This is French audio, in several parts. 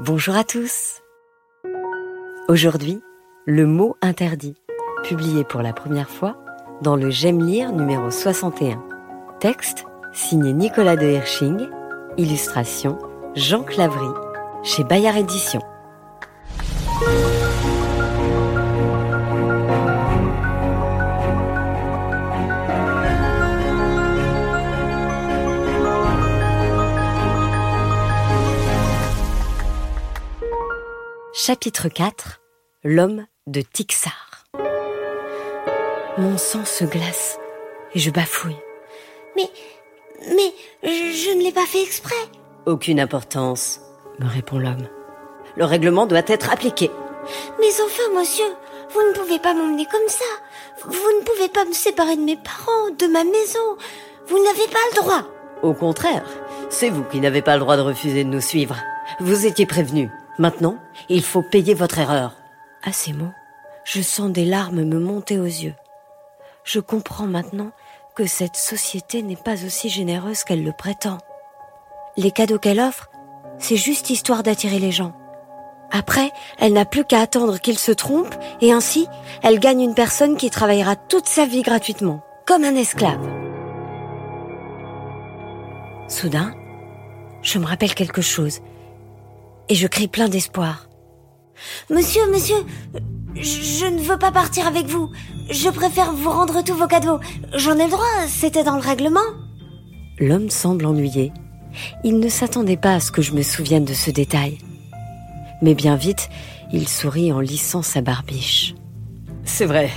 Bonjour à tous. Aujourd'hui, le mot interdit, publié pour la première fois dans le J'aime lire numéro 61. Texte signé Nicolas de Hirsching, illustration Jean Clavry, chez Bayard Éditions. Chapitre 4 L'homme de Tixar Mon sang se glace et je bafouille. Mais, mais, je ne l'ai pas fait exprès. Aucune importance, me répond l'homme. Le règlement doit être appliqué. Mais enfin, monsieur, vous ne pouvez pas m'emmener comme ça. Vous ne pouvez pas me séparer de mes parents, de ma maison. Vous n'avez pas le droit. Au contraire, c'est vous qui n'avez pas le droit de refuser de nous suivre. Vous étiez prévenu. Maintenant, il faut payer votre erreur. À ces mots, je sens des larmes me monter aux yeux. Je comprends maintenant que cette société n'est pas aussi généreuse qu'elle le prétend. Les cadeaux qu'elle offre, c'est juste histoire d'attirer les gens. Après, elle n'a plus qu'à attendre qu'ils se trompent et ainsi, elle gagne une personne qui travaillera toute sa vie gratuitement, comme un esclave. Soudain, je me rappelle quelque chose et je crie plein d'espoir. Monsieur, monsieur, je ne veux pas partir avec vous. Je préfère vous rendre tous vos cadeaux. J'en ai le droit, c'était dans le règlement. L'homme semble ennuyé. Il ne s'attendait pas à ce que je me souvienne de ce détail. Mais bien vite, il sourit en lissant sa barbiche. C'est vrai.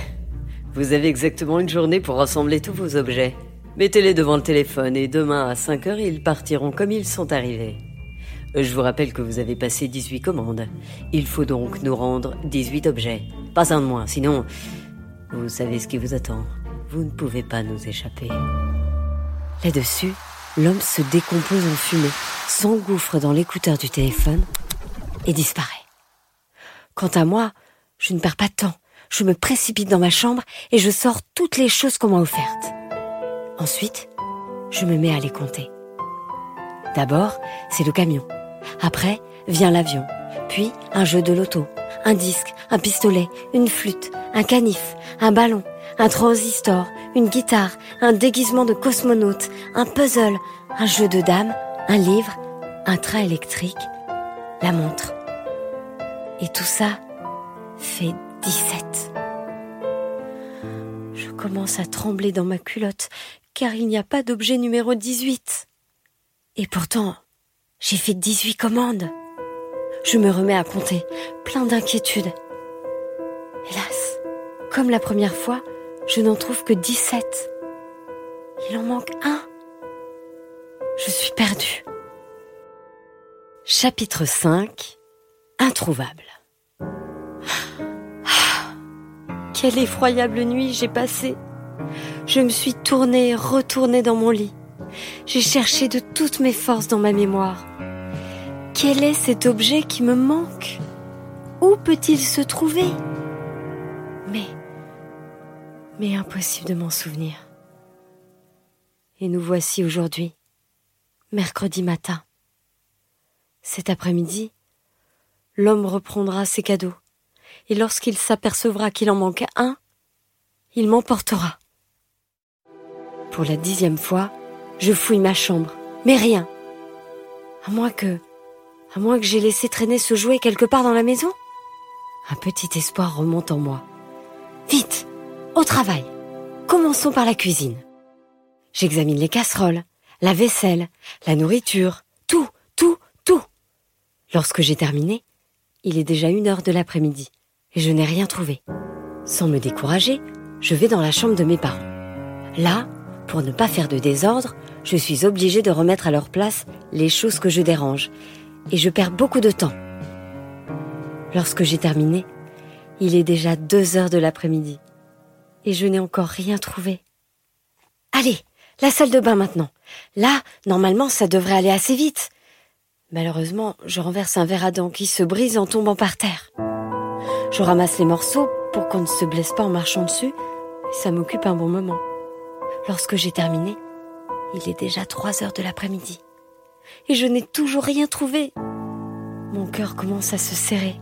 Vous avez exactement une journée pour rassembler tous vos objets. Mettez-les devant le téléphone et demain à 5 heures, ils partiront comme ils sont arrivés. Je vous rappelle que vous avez passé 18 commandes. Il faut donc nous rendre 18 objets. Pas un de moins, sinon, vous savez ce qui vous attend. Vous ne pouvez pas nous échapper. Là-dessus, l'homme se décompose en fumée, s'engouffre dans l'écouteur du téléphone et disparaît. Quant à moi, je ne perds pas de temps. Je me précipite dans ma chambre et je sors toutes les choses qu'on m'a offertes. Ensuite, je me mets à les compter. D'abord, c'est le camion. Après vient l'avion, puis un jeu de loto, un disque, un pistolet, une flûte, un canif, un ballon, un transistor, une guitare, un déguisement de cosmonaute, un puzzle, un jeu de dames, un livre, un train électrique, la montre. Et tout ça fait 17. Je commence à trembler dans ma culotte car il n'y a pas d'objet numéro 18. Et pourtant, j'ai fait 18 commandes. Je me remets à compter, plein d'inquiétude. Hélas, comme la première fois, je n'en trouve que 17. Il en manque un. Je suis perdue. Chapitre 5 Introuvable. Quelle effroyable nuit j'ai passée. Je me suis tournée et retournée dans mon lit. J'ai cherché de toutes mes forces dans ma mémoire. Quel est cet objet qui me manque? Où peut-il se trouver? Mais, mais impossible de m'en souvenir. Et nous voici aujourd'hui, mercredi matin. Cet après-midi, l'homme reprendra ses cadeaux, et lorsqu'il s'apercevra qu'il en manque un, il m'emportera. Pour la dixième fois, je fouille ma chambre, mais rien. À moins que, à moins que j'ai laissé traîner ce jouet quelque part dans la maison. Un petit espoir remonte en moi. Vite, au travail. Commençons par la cuisine. J'examine les casseroles, la vaisselle, la nourriture, tout, tout, tout. Lorsque j'ai terminé, il est déjà une heure de l'après-midi et je n'ai rien trouvé. Sans me décourager, je vais dans la chambre de mes parents. Là, pour ne pas faire de désordre, je suis obligée de remettre à leur place les choses que je dérange, et je perds beaucoup de temps. Lorsque j'ai terminé, il est déjà deux heures de l'après-midi, et je n'ai encore rien trouvé. Allez, la salle de bain maintenant. Là, normalement, ça devrait aller assez vite. Malheureusement, je renverse un verre à dents qui se brise en tombant par terre. Je ramasse les morceaux pour qu'on ne se blesse pas en marchant dessus, ça m'occupe un bon moment. Lorsque j'ai terminé, il est déjà trois heures de l'après-midi. Et je n'ai toujours rien trouvé. Mon cœur commence à se serrer.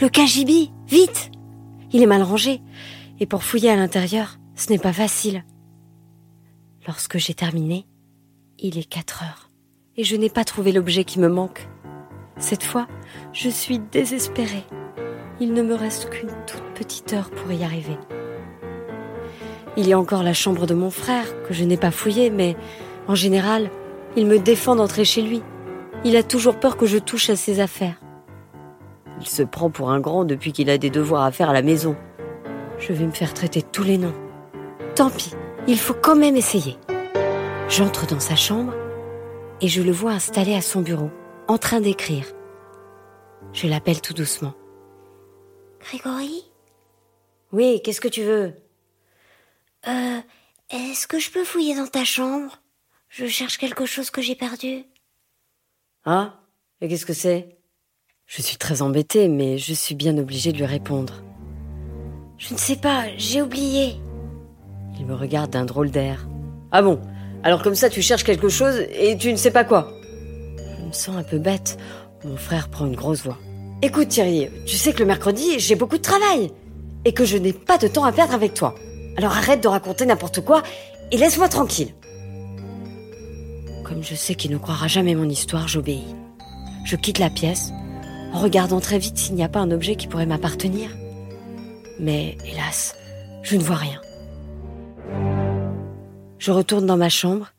Le cagibi, vite Il est mal rangé, et pour fouiller à l'intérieur, ce n'est pas facile. Lorsque j'ai terminé, il est 4 heures, et je n'ai pas trouvé l'objet qui me manque. Cette fois, je suis désespérée. Il ne me reste qu'une toute petite heure pour y arriver. Il y a encore la chambre de mon frère, que je n'ai pas fouillée, mais en général, il me défend d'entrer chez lui. Il a toujours peur que je touche à ses affaires. Il se prend pour un grand depuis qu'il a des devoirs à faire à la maison. Je vais me faire traiter tous les noms. Tant pis, il faut quand même essayer. J'entre dans sa chambre et je le vois installé à son bureau, en train d'écrire. Je l'appelle tout doucement. Grégory? Oui, qu'est-ce que tu veux? Euh, est-ce que je peux fouiller dans ta chambre? Je cherche quelque chose que j'ai perdu. Ah Et qu'est-ce que c'est? Je suis très embêtée, mais je suis bien obligée de lui répondre. Je ne sais pas, j'ai oublié. Il me regarde d'un drôle d'air. Ah bon? Alors comme ça, tu cherches quelque chose et tu ne sais pas quoi? Je me sens un peu bête. Mon frère prend une grosse voix. Écoute Thierry, tu sais que le mercredi, j'ai beaucoup de travail et que je n'ai pas de temps à perdre avec toi. Alors arrête de raconter n'importe quoi et laisse-moi tranquille. Comme je sais qu'il ne croira jamais mon histoire, j'obéis. Je quitte la pièce en regardant très vite s'il n'y a pas un objet qui pourrait m'appartenir. Mais hélas, je ne vois rien. Je retourne dans ma chambre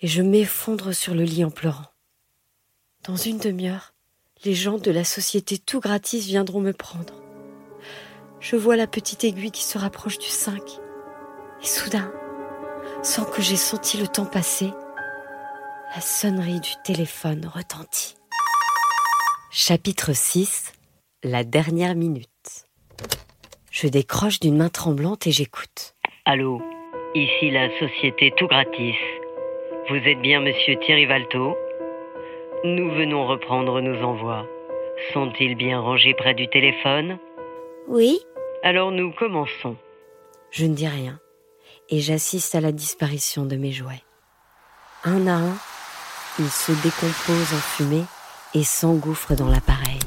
et je m'effondre sur le lit en pleurant. Dans une demi-heure, les gens de la société tout gratis viendront me prendre. Je vois la petite aiguille qui se rapproche du 5. Et soudain, sans que j'aie senti le temps passer, la sonnerie du téléphone retentit. Chapitre 6 La dernière minute. Je décroche d'une main tremblante et j'écoute. Allô, ici la société tout gratis. Vous êtes bien monsieur Thierry Valto? Nous venons reprendre nos envois. Sont-ils bien rangés près du téléphone? Oui Alors nous commençons. Je ne dis rien et j'assiste à la disparition de mes jouets. Un à un, ils se décomposent en fumée et s'engouffrent dans l'appareil.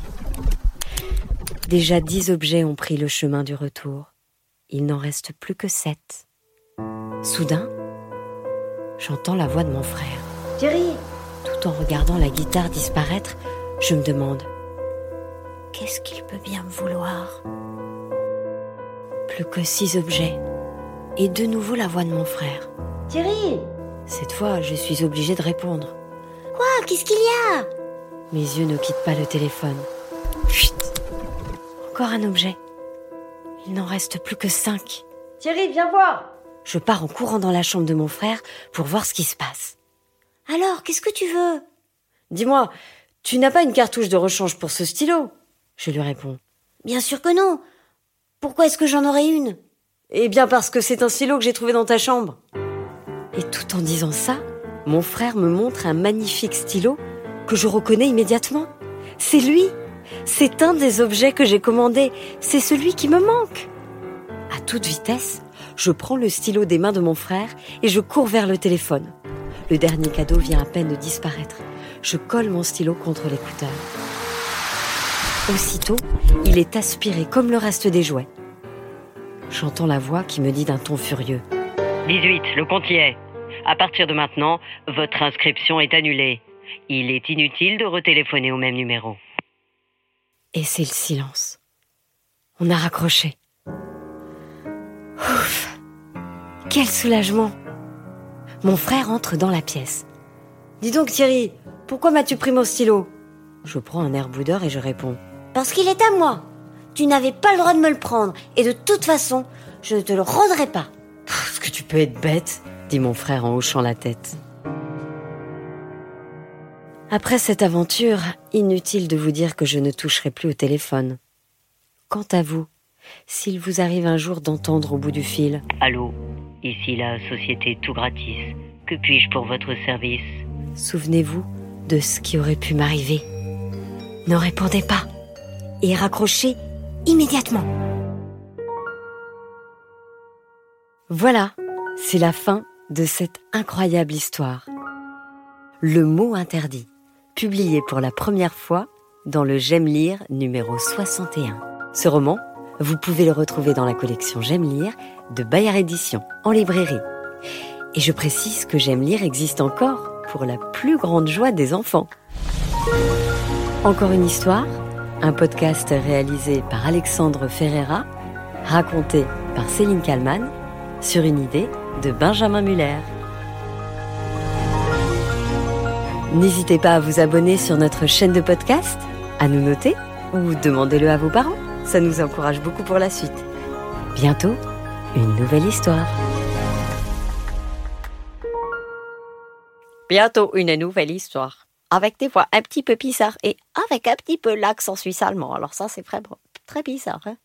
Déjà dix objets ont pris le chemin du retour. Il n'en reste plus que sept. Soudain, j'entends la voix de mon frère. Thierry Tout en regardant la guitare disparaître, je me demande Qu'est-ce qu'il peut bien me vouloir? Plus que six objets. Et de nouveau la voix de mon frère. Thierry Cette fois, je suis obligée de répondre. Quoi? Qu'est-ce qu'il y a? Mes yeux ne quittent pas le téléphone. Chut Encore un objet. Il n'en reste plus que cinq. Thierry, viens voir Je pars en courant dans la chambre de mon frère pour voir ce qui se passe. Alors, qu'est-ce que tu veux? Dis-moi, tu n'as pas une cartouche de rechange pour ce stylo? Je lui réponds. Bien sûr que non Pourquoi est-ce que j'en aurais une? Eh bien parce que c'est un stylo que j'ai trouvé dans ta chambre. Et tout en disant ça, mon frère me montre un magnifique stylo que je reconnais immédiatement. C'est lui C'est un des objets que j'ai commandé. C'est celui qui me manque. À toute vitesse, je prends le stylo des mains de mon frère et je cours vers le téléphone. Le dernier cadeau vient à peine de disparaître. Je colle mon stylo contre l'écouteur. Aussitôt, il est aspiré comme le reste des jouets. J'entends la voix qui me dit d'un ton furieux. 18, le compte y est. À partir de maintenant, votre inscription est annulée. Il est inutile de retéléphoner au même numéro. Et c'est le silence. On a raccroché. Ouf Quel soulagement Mon frère entre dans la pièce. Dis donc Thierry, pourquoi m'as-tu pris mon stylo? Je prends un air boudeur et je réponds. Parce qu'il est à moi Tu n'avais pas le droit de me le prendre, et de toute façon, je ne te le rendrai pas. Est-ce que tu peux être bête dit mon frère en hochant la tête. Après cette aventure, inutile de vous dire que je ne toucherai plus au téléphone. Quant à vous, s'il vous arrive un jour d'entendre au bout du fil Allô, ici la société tout gratis. Que puis-je pour votre service? Souvenez-vous de ce qui aurait pu m'arriver. Ne répondez pas et raccrochez immédiatement. Voilà, c'est la fin de cette incroyable histoire. Le mot interdit, publié pour la première fois dans le J'aime lire numéro 61. Ce roman, vous pouvez le retrouver dans la collection J'aime lire de Bayard Édition en librairie. Et je précise que J'aime lire existe encore pour la plus grande joie des enfants. Encore une histoire, un podcast réalisé par Alexandre Ferreira, raconté par Céline Kallmann, sur une idée de Benjamin Muller. N'hésitez pas à vous abonner sur notre chaîne de podcast, à nous noter ou demandez-le à vos parents. Ça nous encourage beaucoup pour la suite. Bientôt, une nouvelle histoire. Bientôt une nouvelle histoire. Avec des voix un petit peu bizarres et avec un petit peu l'accent suisse allemand. Alors ça, c'est vraiment très bizarre. Hein